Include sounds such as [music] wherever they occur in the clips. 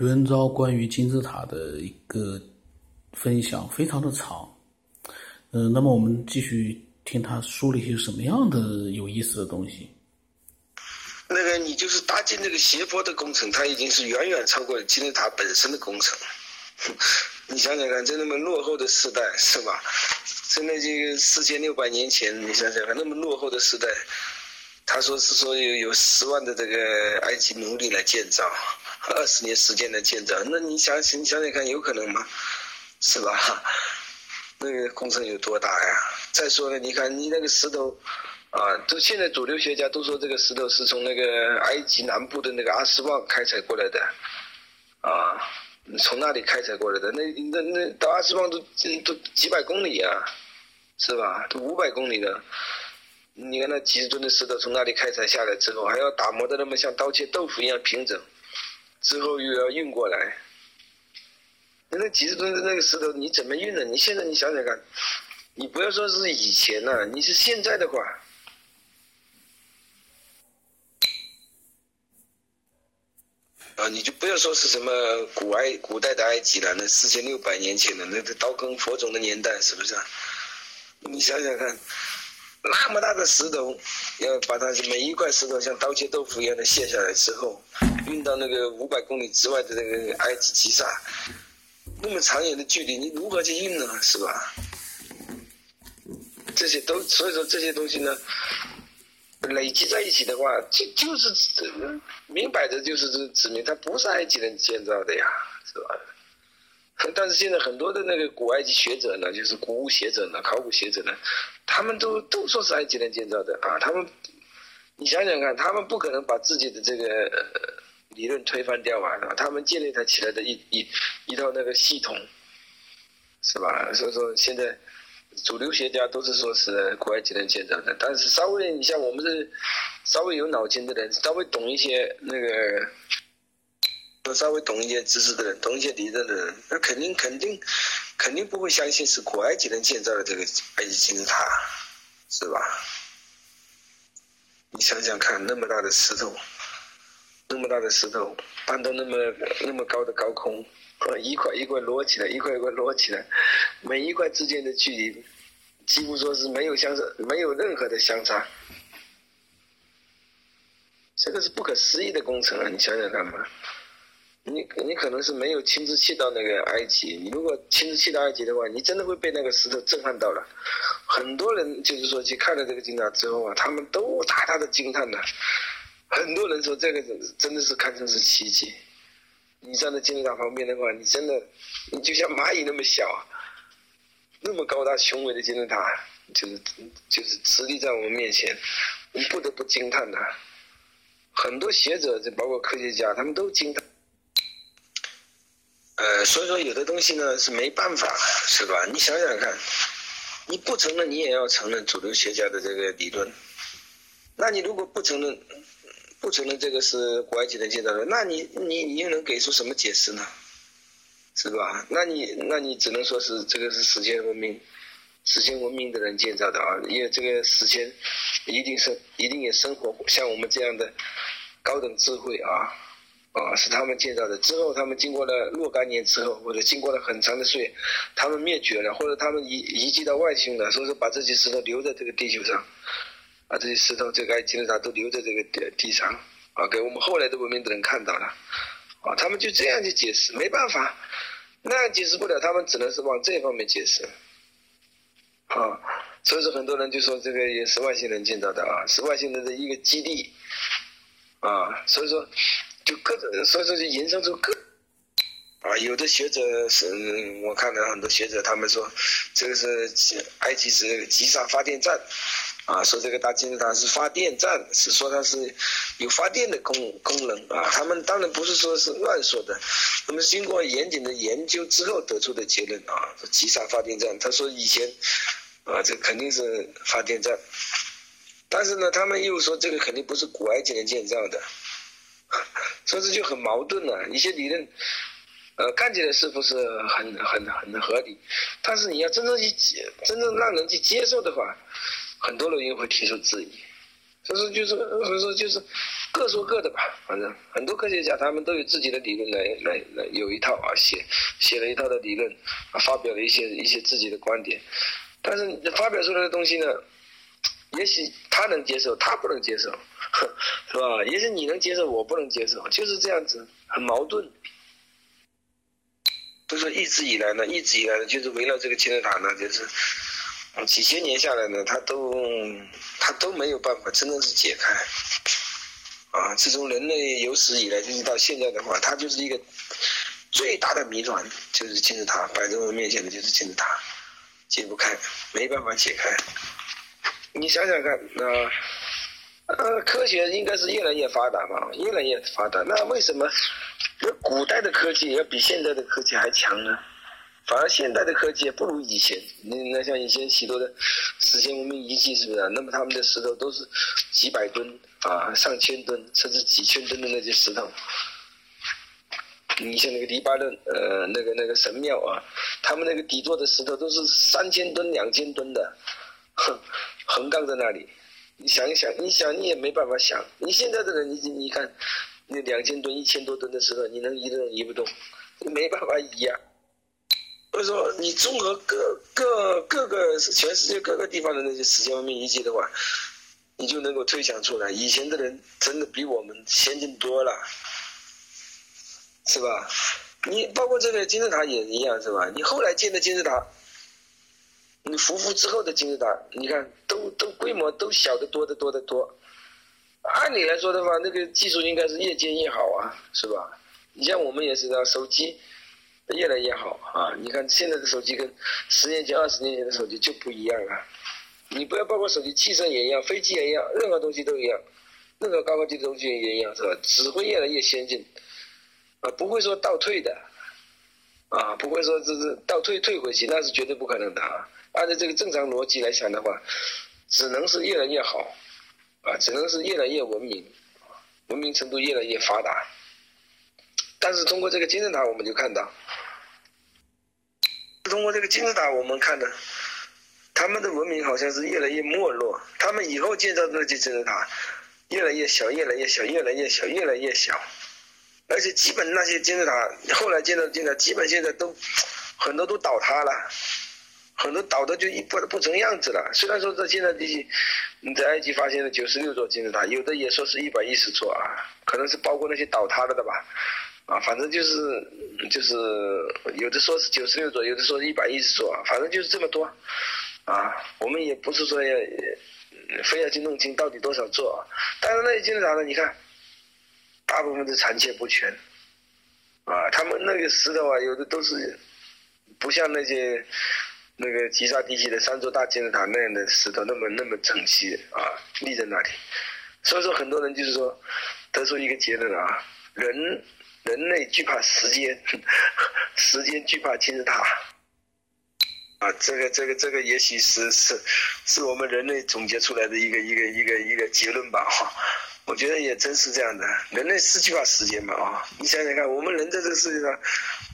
刘文昭关于金字塔的一个分享非常的长，嗯，那么我们继续听他说了一些什么样的有意思的东西。那个你就是搭建这个斜坡的工程，它已经是远远超过金字塔本身的工程。[laughs] 你想想看，在那么落后的时代，是吧？在那这个四千六百年前，你想想看，那么落后的时代，他说是说有有十万的这个埃及奴隶来建造。二十年时间的建造，那你想想你想想看，有可能吗？是吧？[laughs] 那个工程有多大呀？再说了，你看你那个石头，啊，都现在主流学家都说这个石头是从那个埃及南部的那个阿斯旺开采过来的，啊，从那里开采过来的。那那那到阿斯旺都都几百公里啊，是吧？都五百公里的。你看那几十吨的石头从那里开采下来之后，还要打磨的那么像刀切豆腐一样平整。之后又要运过来，那几十吨的那个石头你怎么运呢？你现在你想想看，你不要说是以前了，你是现在的话，啊，你就不要说是什么古埃古代的埃及了，那四千六百年前的那个刀耕火种的年代，是不是？你想想看。那么大的石头，要把它每一块石头像刀切豆腐一样的卸下来之后，运到那个五百公里之外的那个埃及吉萨，那么长远的距离，你如何去运呢？是吧？这些都，所以说这些东西呢，累积在一起的话，就就是明摆着就是指指明它不是埃及人建造的呀，是吧？[laughs] 但是现在很多的那个古埃及学者呢，就是古物学者呢、考古学者呢，他们都都说是埃及人建造的啊。他们，你想想看，他们不可能把自己的这个理论推翻掉啊。他们建立他起来的一一一套那个系统，是吧？所以说现在主流学家都是说是古埃及人建造的。但是稍微你像我们这稍微有脑筋的人，稍微懂一些那个。有稍微懂一点知识的人，懂一些理论的人，那肯定肯定肯定不会相信是古埃及人建造的这个埃及金字塔，是吧？你想想看，那么大的石头，那么大的石头搬到那么那么高的高空，一块一块摞起来，一块一块摞起来，每一块之间的距离几乎说是没有相差，没有任何的相差，这个是不可思议的工程啊！你想想看吧。你你可能是没有亲自去到那个埃及，你如果亲自去到埃及的话，你真的会被那个石头震撼到了。很多人就是说去看了这个金字塔之后啊，他们都大大的惊叹了。很多人说这个真的是堪称是奇迹。你站在金字塔旁边的话，你真的你就像蚂蚁那么小，那么高大雄伟的金字塔，就是就是直立在我们面前，你不得不惊叹的。很多学者，就包括科学家，他们都惊叹。呃，所以说有的东西呢是没办法，是吧？你想想看，你不承认，你也要承认主流学家的这个理论。那你如果不承认，不承认这个是古埃及人建造的，那你你你又能给出什么解释呢？是吧？那你那你只能说是这个是史前文明，史前文明的人建造的啊，因为这个史前一定是一定也生活像我们这样的高等智慧啊。啊，是他们建造的。之后，他们经过了若干年之后，或者经过了很长的岁月，他们灭绝了，或者他们移移居到外星了，所以说把这些石头留在这个地球上，把这些石头，这个金字塔都留在这个地地上，啊，给我们后来的文明的人看到了，啊，他们就这样去解释，没办法，那样解释不了，他们只能是往这方面解释，啊，所以说很多人就说这个也是外星人建造的啊，是外星人的一个基地，啊，所以说。就各种，所以说就延伸出各啊，有的学者是，我看到很多学者他们说，这个是埃及是吉萨发电站，啊，说这个大金字塔是发电站，是说它是有发电的功功能啊。他们当然不是说是乱说的，他们经过严谨的研究之后得出的结论啊，吉萨发电站。他说以前啊，这肯定是发电站，但是呢，他们又说这个肯定不是古埃及人建造的。所以这就很矛盾了。一些理论，呃，看起来是不是很很很合理？但是你要真正去真正让人去接受的话，很多人又会提出质疑。所以说就是，所以说就是各说各的吧。反正很多科学家他们都有自己的理论来来来有一套啊，写写了一套的理论啊，发表了一些一些自己的观点。但是发表出来的东西呢，也许他能接受，他不能接受，[laughs] 是吧？也许你能接受，我不能接受，就是这样子，很矛盾。所以说一直以来呢，一直以来呢，就是围绕这个金字塔呢，就是几千年下来呢，它都它都没有办法真正是解开。啊，自从人类有史以来，就是到现在的话，它就是一个最大的谜团，就是金字塔摆在我们面前的就是金字塔。解不开，没办法解开。你想想看，那，呃科学应该是越来越发达嘛，越来越发达。那为什么那古代的科技要比现在的科技还强呢？反而现代的科技不如以前。你那像以前许多的史前文明遗迹，是不是？那么他们的石头都是几百吨啊，上千吨，甚至几千吨的那些石头。你像那个黎巴嫩，呃，那个那个神庙啊，他们那个底座的石头都是三千吨、两千吨的，哼，横杠在那里。你想一想，你想你也没办法想。你现在的人，你你看，那两千吨、一千多吨的石头，你能移动移不动？你没办法移啊。所以说，你综合各各各个全世界各个地方的那些史前文明遗迹的话，你就能够推想出来，以前的人真的比我们先进多了。是吧？你包括这个金字塔也一样，是吧？你后来建的金字塔，你伏复之后的金字塔，你看都都规模都小得多得多得多。按理来说的话，那个技术应该是越建越好啊，是吧？你像我们也是的，手机越来越好啊。你看现在的手机跟十年前、二十年前的手机就不一样了。你不要包括手机，汽车也一样，飞机也一样，任何东西都一样，任何高科技的东西也一样，是吧？只会越来越先进。啊，不会说倒退的，啊，不会说这是倒退退回去，那是绝对不可能的啊。按照这个正常逻辑来想的话，只能是越来越好，啊，只能是越来越文明，文明程度越来越发达。但是通过这个金字塔，我们就看到，通过这个金字塔，我们看到他们的文明好像是越来越没落，他们以后建造的那些金字塔越来越小，越来越小，越来越小，越来越小。而且基本那些金字塔后来建造的金字塔，基本现在都很多都倒塌了，很多倒的就一不不成样子了。虽然说在现在这些你在埃及发现了九十六座金字塔，有的也说是一百一十座啊，可能是包括那些倒塌了的吧，啊，反正就是就是有的说是九十六座，有的说是一百一十座，反正就是这么多，啊，我们也不是说要非要去弄清到底多少座，但是那些金字塔呢，你看。大部分都残缺不全，啊，他们那个石头啊，有的都是不像那些那个吉萨地区的三座大金字塔那样的石头那么那么整齐啊，立在那里。所以说，很多人就是说得出一个结论啊，人人类惧怕时间，[laughs] 时间惧怕金字塔。啊，这个这个这个，也许是是是我们人类总结出来的一个一个一个一个结论吧，哈。我觉得也真是这样的，人类是惧怕时间嘛啊！你想想看，我们人在这个世界上，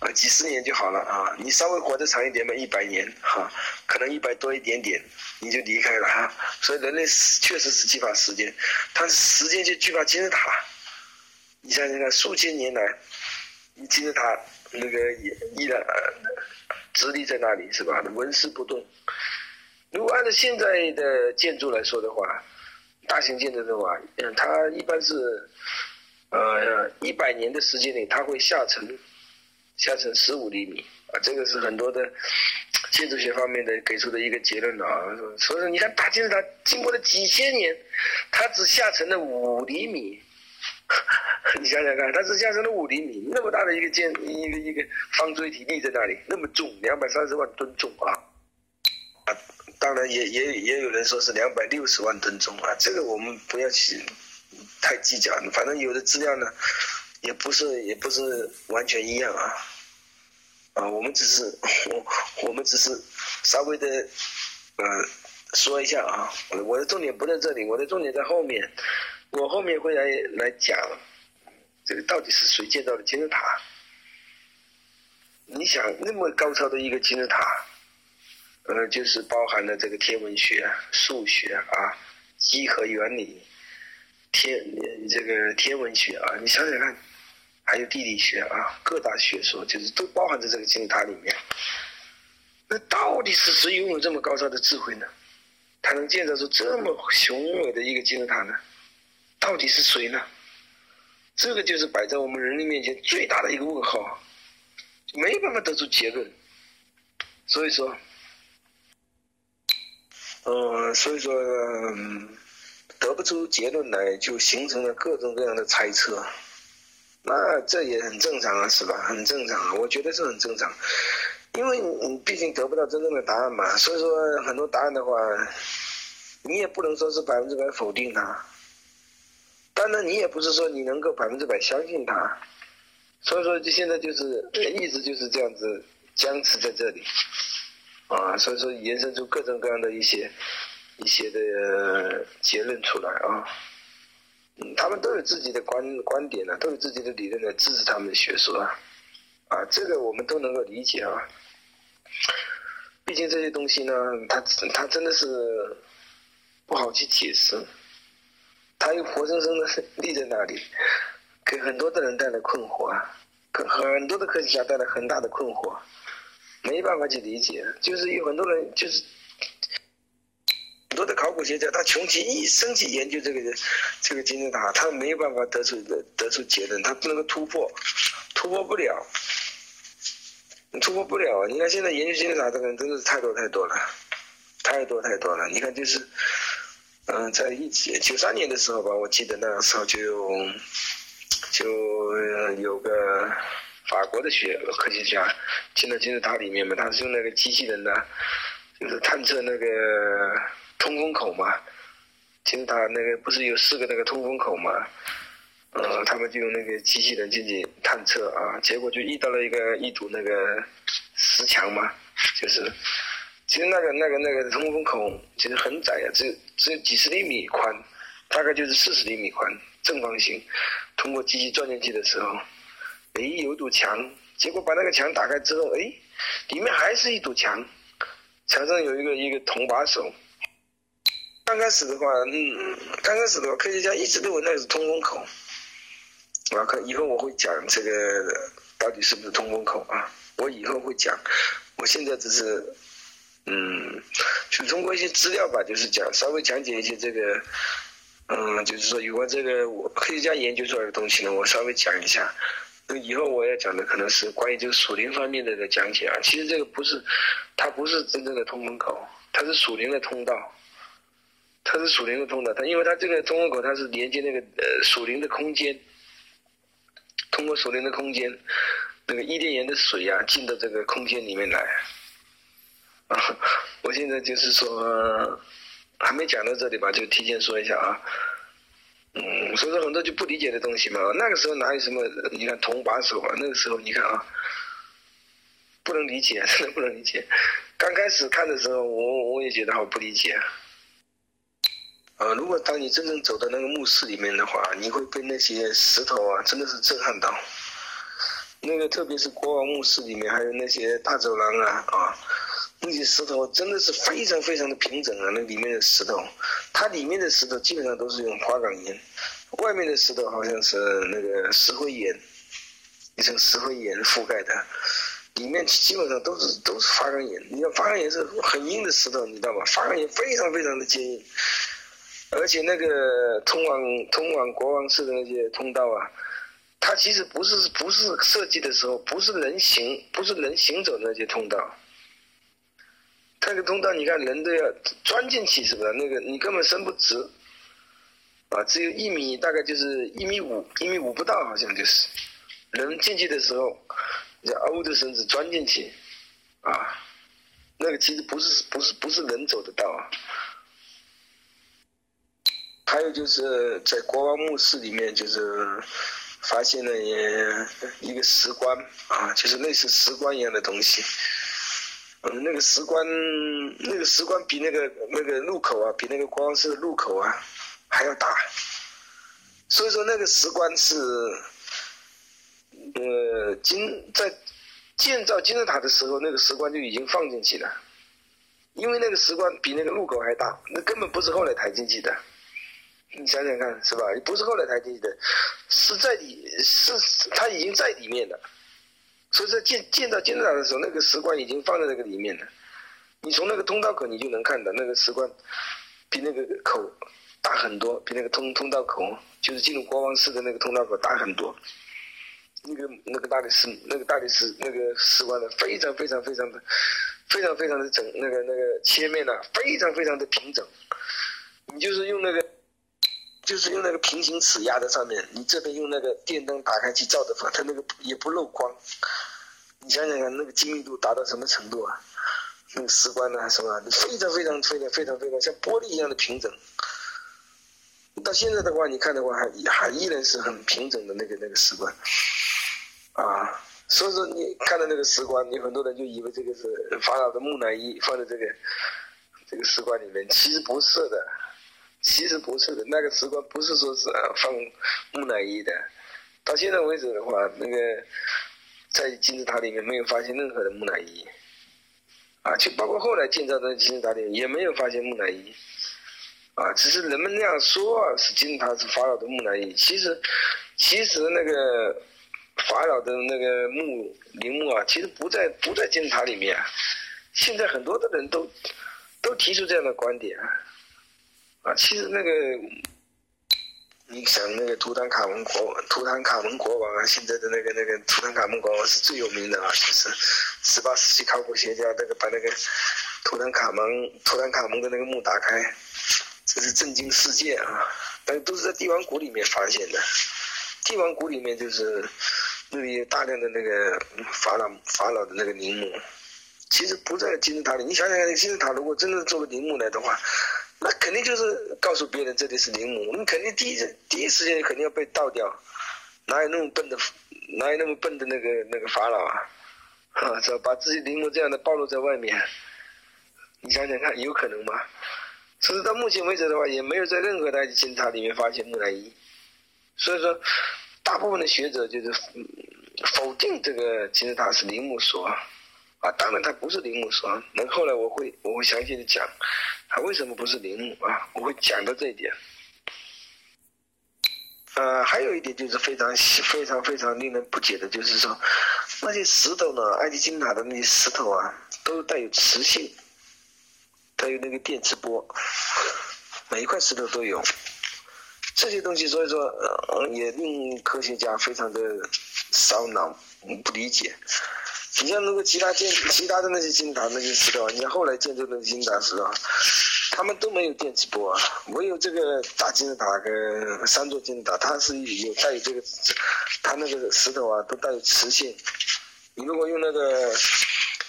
啊，几十年就好了啊！你稍微活得长一点嘛，一百年哈，可能一百多一点点，你就离开了哈。所以人类是确实是惧怕时间，但是时间就惧怕金字塔。你想想看，数千年来，你金字塔那个也依然直立在那里是吧？纹丝不动。如果按照现在的建筑来说的话，大型建筑的话，嗯，它一般是，呃，一百年的时间内，它会下沉，下沉十五厘米啊，这个是很多的建筑学方面的给出的一个结论啊。所以说，你看大金字塔经过了几千年，它只下沉了五厘米，[laughs] 你想想看，它只下沉了五厘米，那么大的一个建一个一个方锥体立在那里，那么重，两百三十万吨重啊。当然也也也有人说是两百六十万吨重啊，这个我们不要去太计较。反正有的资料呢，也不是也不是完全一样啊。啊，我们只是我 [laughs] 我们只是稍微的呃说一下啊。我的重点不在这里，我的重点在后面。我后面会来来讲这个到底是谁建造的金字塔？你想那么高超的一个金字塔？呃，就是包含了这个天文学、数学啊、几何原理天这个天文学啊，你想想看，还有地理学啊，各大学说就是都包含在这个金字塔里面。那到底是谁拥有这么高超的智慧呢？他能建造出这么雄伟的一个金字塔呢？到底是谁呢？这个就是摆在我们人类面前最大的一个问号，没办法得出结论。所以说，嗯，所以说得不出结论来，就形成了各种各样的猜测。那这也很正常啊，是吧？很正常啊，我觉得是很正常。因为你毕竟得不到真正的答案嘛，所以说很多答案的话，你也不能说是百分之百否定它。当然，你也不是说你能够百分之百相信它。所以说，就现在就是一直就是这样子僵持在这里，啊，所以说延伸出各种各样的一些一些的结论出来啊。嗯，他们都有自己的观观点呢，都有自己的理论来支持他们的学说啊。啊，这个我们都能够理解啊。毕竟这些东西呢，它它真的是不好去解释，它又活生生的 [laughs] 立在那里，给很多的人带来困惑啊，给很多的科学家带来很大的困惑，没办法去理解。就是有很多人，就是很多的考古学家，他穷其一生去研究这个这个金字塔，他没有办法得出得出结论，他不能够突破，突破不了。突破不了！你看现在研究金字塔的人真的是太多太多了，太多太多了。你看就是，嗯，在一九九三年的时候吧，我记得那个时候就就有个法国的学科学家进到金字塔里面嘛，他是用那个机器人呢，就是探测那个通风口嘛，金字塔那个不是有四个那个通风口嘛？呃，他们就用那个机器人进去探测啊，结果就遇到了一个一堵那个石墙嘛，就是，其实那个那个那个通风口其实很窄啊，只有只有几十厘米宽，大概就是四十厘米宽，正方形。通过机器钻进去的时候，哎，有堵墙，结果把那个墙打开之后，哎，里面还是一堵墙，墙上有一个一个铜把手。刚开始的话，嗯，刚开始的话，科学家一直认为那是通风口。我看以后我会讲这个到底是不是通风口啊？我以后会讲，我现在只是，嗯，就通过一些资料吧，就是讲稍微讲解一些这个，嗯，就是说有关这个我科学家研究出来的东西呢，我稍微讲一下。那以后我要讲的可能是关于这个属灵方面的的讲解啊。其实这个不是，它不是真正的通风口，它是属灵的通道，它是属灵的通道。它因为它这个通风口，它是连接那个呃属灵的空间。通过属灵的空间，那个伊甸园的水啊，进到这个空间里面来。[laughs] 啊，我现在就是说，还没讲到这里吧，就提前说一下啊。嗯，所以说很多就不理解的东西嘛。那个时候哪有什么？你看铜把手啊，那个时候你看啊，不能理解，[laughs] 真的不能理解。刚开始看的时候，我我也觉得好不理解。呃，如果当你真正走到那个墓室里面的话，你会被那些石头啊，真的是震撼到。那个特别是国王墓室里面，还有那些大走廊啊，啊，那些石头真的是非常非常的平整啊。那里面的石头，它里面的石头基本上都是用花岗岩，外面的石头好像是那个石灰岩，一层石灰岩覆盖的，里面基本上都是都是花岗岩。你看花岗岩是很硬的石头，你知道吗？花岗岩非常非常的坚硬。而且那个通往通往国王室的那些通道啊，它其实不是不是设计的时候不是人行不是人行走的那些通道，那个通道你看人都要钻进去是不是？那个你根本伸不直，啊，只有一米大概就是一米五一米五不到好像就是，人进去的时候要凹着身子钻进去，啊，那个其实不是不是不是人走的道啊。还有就是在国王墓室里面，就是发现了一个石棺啊，就是类似石棺一样的东西。嗯，那个石棺，那个石棺比那个那个入口啊，比那个国王室的入口啊还要大。所以说，那个石棺是，呃，金在建造金字塔的时候，那个石棺就已经放进去了，因为那个石棺比那个入口还大，那根本不是后来抬进去的。你想想看，是吧？不是后来抬进去的，是在里，是它已经在里面了。所以说建建造金字塔的时候，那个石棺已经放在那个里面了。你从那个通道口，你就能看到那个石棺比那个口大很多，比那个通通道口，就是进入国王室的那个通道口大很多。那个那个大理石，那个大理石那个石棺呢，非常非常非常的，非常非常的整，那个那个切面呢，非常非常的平整。你就是用那个，就是用那个平行尺压在上面，你这边用那个电灯打开去照的话，它那个也不漏光。你想想看，那个精密度达到什么程度啊？那个石棺呢，是吧？非常非常非常非常非常像玻璃一样的平整。到现在的话，你看的话，还还依然是很平整的那个那个石棺。啊，所以说你看到那个石棺，你很多人就以为这个是法老的木乃伊放在这个这个石棺里面，其实不是的，其实不是的，那个石棺不是说是放木乃伊的。到现在为止的话，那个在金字塔里面没有发现任何的木乃伊，啊，就包括后来建造的金字塔里也没有发现木乃伊，啊，只是人们那样说是金字塔是法老的木乃伊，其实其实那个。法老的那个墓陵墓啊，其实不在不在金字塔里面。现在很多的人都都提出这样的观点啊，啊其实那个你想那个图坦卡蒙国王，图坦卡蒙国王啊，现在的那个那个图坦卡蒙国王是最有名的啊，就是十八世纪考古学家那个把那个图坦卡蒙图坦卡蒙的那个墓打开，这是震惊世界啊！但都是在帝王谷里面发现的，帝王谷里面就是。那里有大量的那个法老法老的那个陵墓，其实不在金字塔里。你想想看，金字塔如果真的做个陵墓来的话，那肯定就是告诉别人这里是陵墓，你肯定第一第一时间肯定要被盗掉。哪有那么笨的，哪有那么笨的那个那个法老啊？啊，这把自己陵墓这样的暴露在外面，你想想看，有可能吗？其实到目前为止的话，也没有在任何的金字塔里面发现木乃伊，所以说。大部分的学者就是否定这个金字塔是陵墓所，啊，当然它不是陵墓所。那后来我会我会详细的讲，它为什么不是陵墓啊？我会讲到这一点。呃，还有一点就是非常非常非常令人不解的，就是说那些石头呢，埃及金字塔的那些石头啊，都带有磁性，带有那个电磁波，每一块石头都有。这些东西，所以说，呃，也令科学家非常的烧脑，不理解。你像如果其他建其他的那些金字塔那些石头，你像后来建筑的金字塔石头，他们都没有电磁波啊，唯有这个大金字塔跟三座金字塔，它是有带有这个，它那个石头啊都带有磁性。你如果用那个。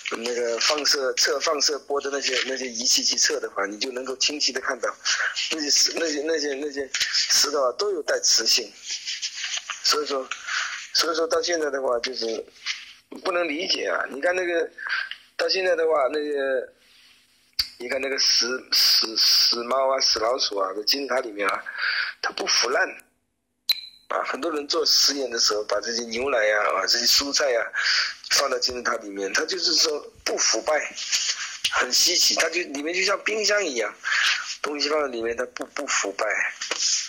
那个放射测放射波的那些那些仪器去测的话，你就能够清晰的看到，那些石那些那些那些石头啊都有带磁性，所以说，所以说到现在的话就是不能理解啊！你看那个到现在的话，那个你看那个死死死猫啊、死老鼠啊，在金字塔里面啊，它不腐烂啊！很多人做实验的时候，把这些牛奶呀啊这些蔬菜呀。放到金字塔里面，它就是说不腐败，很稀奇。它就里面就像冰箱一样，东西放在里面它不不腐败。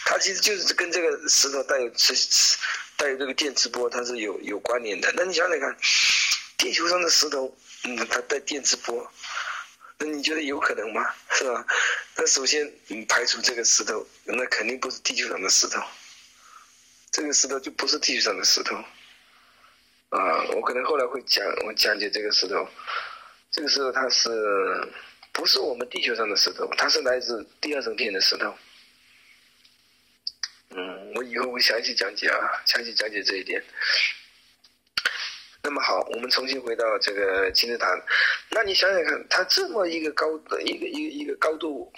它其实就是跟这个石头带有磁磁带这个电磁波，它是有有关联的。那你想想看，地球上的石头，嗯，它带电磁波，那你觉得有可能吗？是吧？那首先你排除这个石头，那肯定不是地球上的石头，这个石头就不是地球上的石头。啊，我可能后来会讲，我讲解这个石头。这个石头它是不是我们地球上的石头？它是来自第二层天的石头。我以后会详细讲解啊，详细讲解这一点。那么好，我们重新回到这个金字塔。那你想想看，它这么一个高的一个一个一个高度，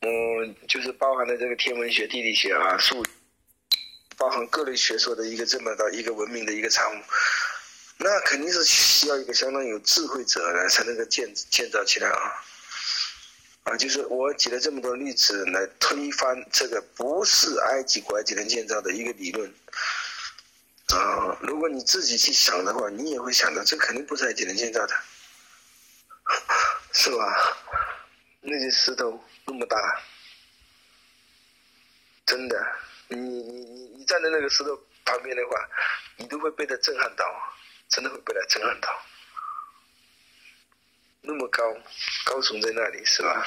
嗯，就是包含了这个天文学、地理学啊、数。包含各类学说的一个这么大一个文明的一个产物，那肯定是需要一个相当有智慧者来才能够建建造起来啊！啊，就是我举了这么多例子来推翻这个不是埃及古埃及人建造的一个理论啊！如果你自己去想的话，你也会想到这肯定不是埃及人建造的，是吧？那些石头那么大。真的，你你你你站在那个石头旁边的话，你都会被它震撼到，真的会被它震撼到。那么高，高耸在那里是吧？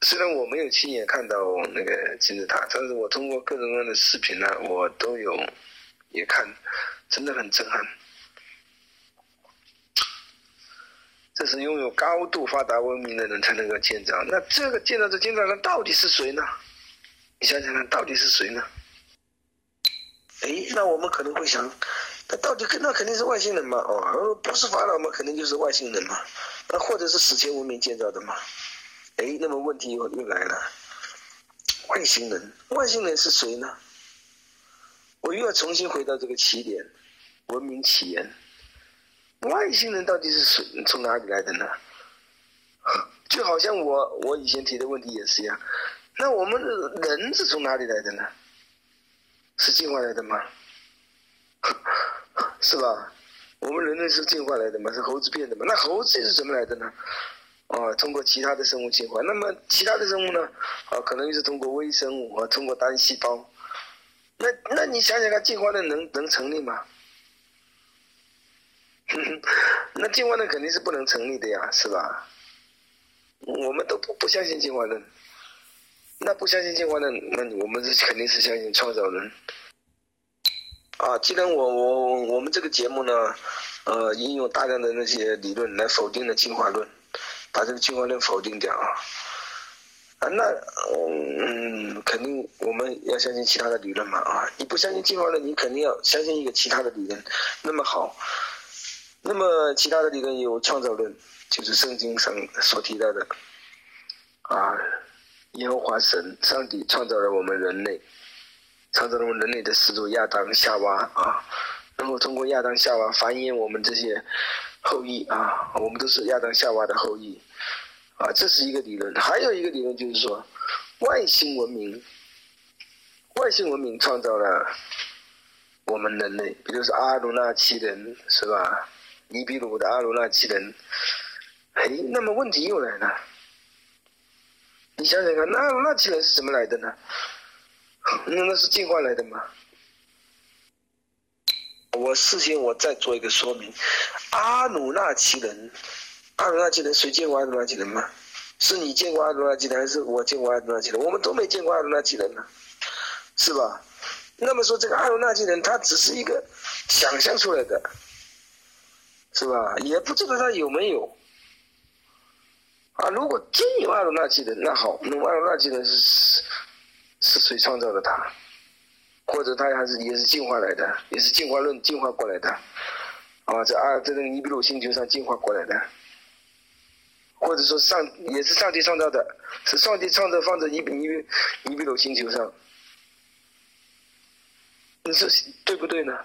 虽然我没有亲眼看到那个金字塔，但是我通过各种各样的视频呢，我都有也看，真的很震撼。这是拥有高度发达文明的人才能够建造。那这个建造这金字塔的到底是谁呢？你想想看，到底是谁呢？哎，那我们可能会想，那到底跟那肯定是外星人嘛？哦，不是法老嘛？肯定就是外星人嘛？那或者是史前文明建造的嘛？哎，那么问题又又来了，外星人，外星人是谁呢？我又要重新回到这个起点，文明起源。外星人到底是谁？从哪里来的呢？[laughs] 就好像我我以前提的问题也是一样。那我们人是从哪里来的呢？是进化来的吗？[laughs] 是吧？我们人类是进化来的嘛？是猴子变的嘛？那猴子是怎么来的呢？啊，通过其他的生物进化。那么其他的生物呢？啊，可能又是通过微生物啊，通过单细胞。那那你想想看，进化论能能成立吗？[laughs] 那进化论肯定是不能成立的呀，是吧？我们都不不相信进化论，那不相信进化论，那我们是肯定是相信创造论。啊，既然我我我们这个节目呢，呃，应用大量的那些理论来否定了进化论，把这个进化论否定掉啊，啊，那嗯，肯定我们要相信其他的理论嘛啊，你不相信进化论，你肯定要相信一个其他的理论，那么好。那么，其他的理论有创造论，就是圣经上所提到的，啊，耶和华神上帝创造了我们人类，创造了我们人类的始祖亚当夏娃啊，然后通过亚当夏娃繁衍我们这些后裔啊，我们都是亚当夏娃的后裔，啊，这是一个理论。还有一个理论就是说，外星文明，外星文明创造了我们人类，比如说阿努纳奇人，是吧？尼比鲁的阿鲁纳奇人，哎，那么问题又来了，你想想看，那阿鲁纳奇人是怎么来的呢？[laughs] 那那是进化来的吗？我事先我再做一个说明，阿努纳奇人，阿努纳奇人谁见过阿努纳奇人吗？是你见过阿努纳奇人，还是我见过阿努纳奇人？我们都没见过阿努纳奇人呢，是吧？那么说这个阿努纳奇人，他只是一个想象出来的。是吧？也不知道他有没有啊。如果真有阿努纳奇人，那好，那阿努纳奇人是是谁创造的他？或者他还是也是进化来的，也是进化论进化过来的啊？在阿在那个尼比鲁星球上进化过来的，或者说上也是上帝创造的，是上帝创造放在尼比尼比尼比鲁星球上，你说对不对呢？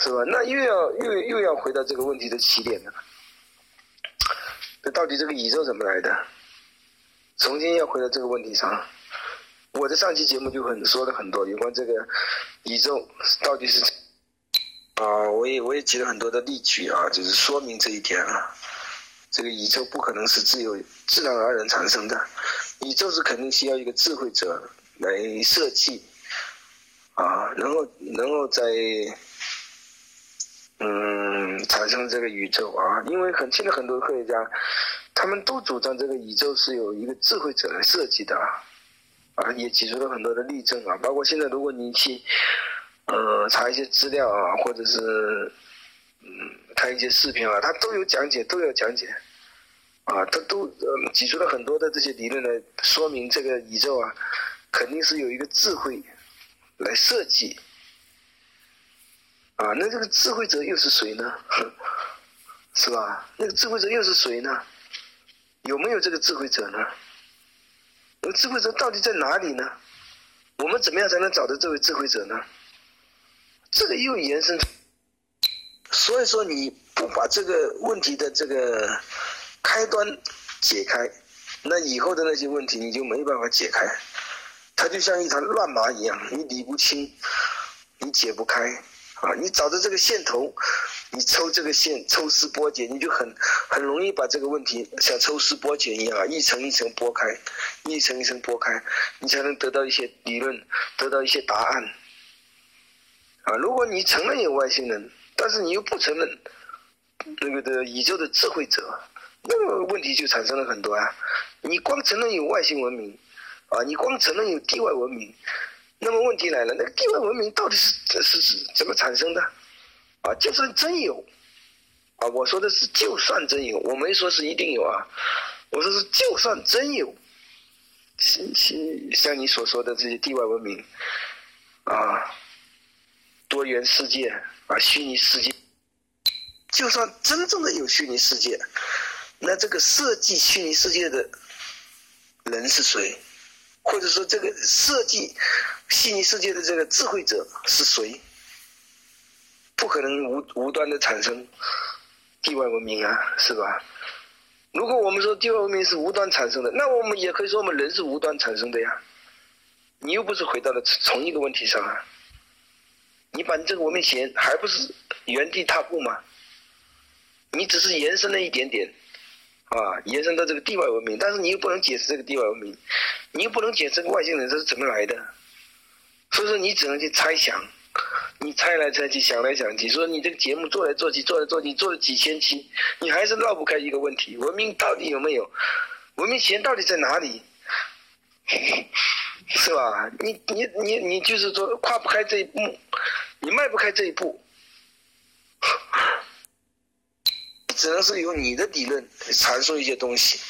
是吧？那又要又又要回到这个问题的起点了。那到底这个宇宙怎么来的？重新要回到这个问题上。我的上期节目就很说了很多有关这个宇宙到底是啊，我也我也举了很多的例举啊，就是说明这一点啊。这个宇宙不可能是自由自然而然产生的，宇宙是肯定需要一个智慧者来设计啊，然后然后在。嗯，产生这个宇宙啊，因为很现在很多科学家，他们都主张这个宇宙是有一个智慧者来设计的，啊，啊也提出了很多的例证啊，包括现在如果你去，呃，查一些资料啊，或者是，嗯，看一些视频啊，他都有讲解，都有讲解，啊，他都呃提出了很多的这些理论来说明这个宇宙啊，肯定是有一个智慧来设计。啊，那这个智慧者又是谁呢？[laughs] 是吧？那个智慧者又是谁呢？有没有这个智慧者呢？那智慧者到底在哪里呢？我们怎么样才能找到这位智慧者呢？这个又延伸，所以说你不把这个问题的这个开端解开，那以后的那些问题你就没办法解开，它就像一团乱麻一样，你理不清，你解不开。啊，你找到这个线头，你抽这个线，抽丝剥茧，你就很很容易把这个问题像抽丝剥茧一样，一层一层剥开，一层一层剥开，你才能得到一些理论，得到一些答案。啊，如果你承认有外星人，但是你又不承认那个的宇宙的智慧者，那么问题就产生了很多啊。你光承认有外星文明，啊，你光承认有地外文明，那么问题来了，那个地外文明到底是是是怎么产生的？啊，就算真有，啊，我说的是就算真有，我没说是一定有啊，我说是就算真有，像像像你所说的这些地外文明，啊，多元世界啊，虚拟世界，就算真正的有虚拟世界，那这个设计虚拟世界的人是谁？或者说这个设计虚拟世界的这个智慧者是谁？不可能无无端的产生地外文明啊，是吧？如果我们说地外文明是无端产生的，那我们也可以说我们人是无端产生的呀。你又不是回到了同一个问题上啊？你把你这个文明线还不是原地踏步吗？你只是延伸了一点点，啊，延伸到这个地外文明，但是你又不能解释这个地外文明，你又不能解释这个外星人这是怎么来的，所以说你只能去猜想。你猜来猜去，想来想去，说你这个节目做来做去，做来做去，做了几千期，你还是绕不开一个问题：文明到底有没有？文明前到底在哪里？[laughs] 是吧？你你你你就是说跨不开这一步，你迈不开这一步，只能是由你的理论阐述一些东西，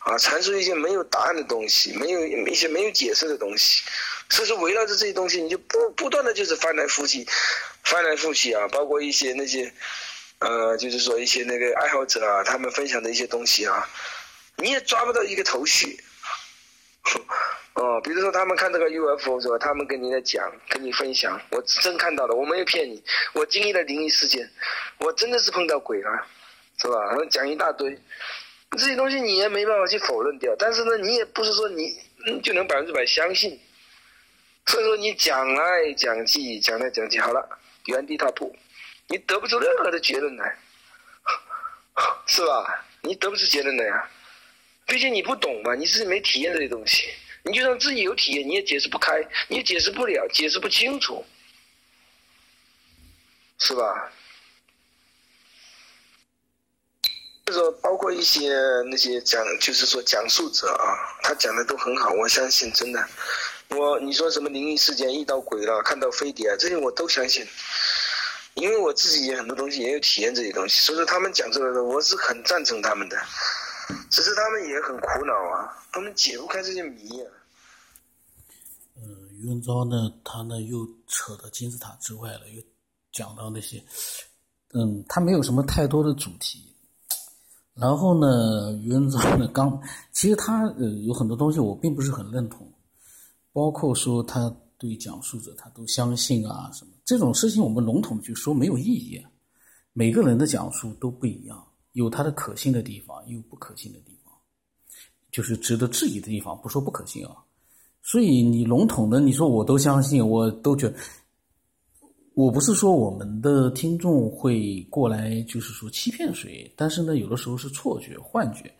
啊，阐述一些没有答案的东西，没有一些没有解释的东西。所以说，围绕着这些东西，你就不不断的就是翻来覆去，翻来覆去啊，包括一些那些，呃，就是说一些那个爱好者啊，他们分享的一些东西啊，你也抓不到一个头绪。[laughs] 哦，比如说他们看这个 UFO 是吧？他们跟你在讲，跟你分享，我真看到了，我没有骗你，我经历了灵异事件，我真的是碰到鬼了，是吧？然后讲一大堆，这些东西你也没办法去否认掉，但是呢，你也不是说你就能百分之百相信。所以说你讲来讲去，讲来讲去，好了，原地踏步，你得不出任何的结论来，[laughs] 是吧？你得不出结论来呀，毕竟你不懂嘛，你自己没体验这些东西，你就算自己有体验，你也解释不开，你也解释不了，解释不清楚，是吧？就是说，包括一些那些讲，就是说讲述者啊，他讲的都很好，我相信真的。我你说什么灵异事件遇到鬼了看到飞碟啊这些我都相信，因为我自己也很多东西也有体验这些东西，所以说他们讲出来的我是很赞成他们的，只是他们也很苦恼啊，他们解不开这些谜啊。嗯，余文昭呢，他呢又扯到金字塔之外了，又讲到那些，嗯，他没有什么太多的主题。然后呢，余文昭呢刚，其实他呃有很多东西我并不是很认同。包括说他对讲述者他都相信啊什么这种事情，我们笼统的去说没有意义。每个人的讲述都不一样，有他的可信的地方，有不可信的地方，就是值得质疑的地方。不说不可信啊，所以你笼统的你说我都相信，我都觉得，我不是说我们的听众会过来就是说欺骗谁，但是呢，有的时候是错觉、幻觉，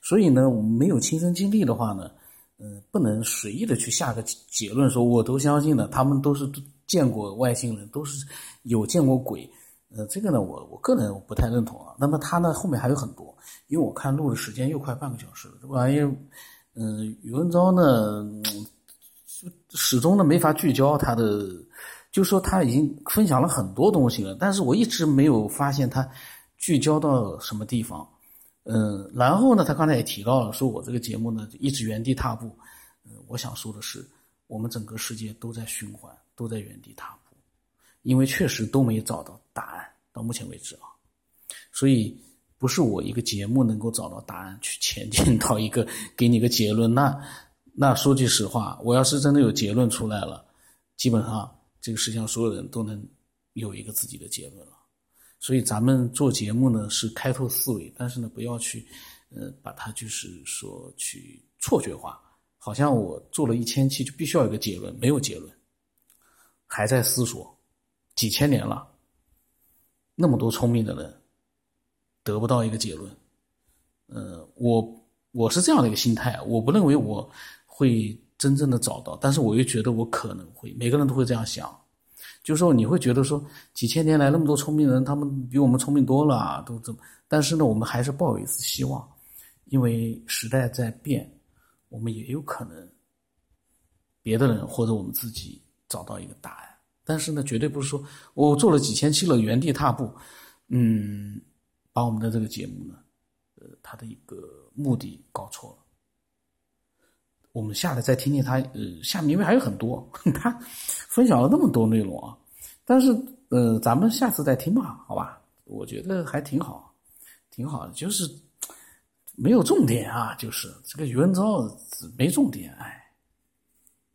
所以呢，我们没有亲身经历的话呢。嗯，不能随意的去下个结论，说我都相信了，他们都是见过外星人，都是有见过鬼。呃，这个呢，我我个人不太认同啊。那么他呢，后面还有很多，因为我看录的时间又快半个小时了，这玩意儿，嗯，宇文昭呢，始终呢没法聚焦他的，就说他已经分享了很多东西了，但是我一直没有发现他聚焦到什么地方。嗯，然后呢，他刚才也提到了，说我这个节目呢一直原地踏步。嗯，我想说的是，我们整个世界都在循环，都在原地踏步，因为确实都没找到答案，到目前为止啊。所以不是我一个节目能够找到答案去前进到一个给你个结论。那那说句实话，我要是真的有结论出来了，基本上这个世界上所有人都能有一个自己的结论了。所以咱们做节目呢是开拓思维，但是呢不要去，呃，把它就是说去错觉化，好像我做了一千期就必须要有个结论，没有结论，还在思索，几千年了，那么多聪明的人得不到一个结论。呃，我我是这样的一个心态，我不认为我会真正的找到，但是我又觉得我可能会，每个人都会这样想，就是说你会觉得说几千年来那么多聪明人，他们比我们聪明多了，都这么，但是呢，我们还是抱有一丝希望，因为时代在变，我们也有可能别的人或者我们自己找到一个答案，但是呢，绝对不是说我做了几千期了原地踏步，嗯，把我们的这个节目呢。呃他的一个目的搞错了，我们下来再听听他，呃，下面因为还有很多，[laughs] 他分享了那么多内容啊，但是呃，咱们下次再听吧，好吧？我觉得还挺好，挺好的，就是没有重点啊，就是这个余文昭没重点，哎。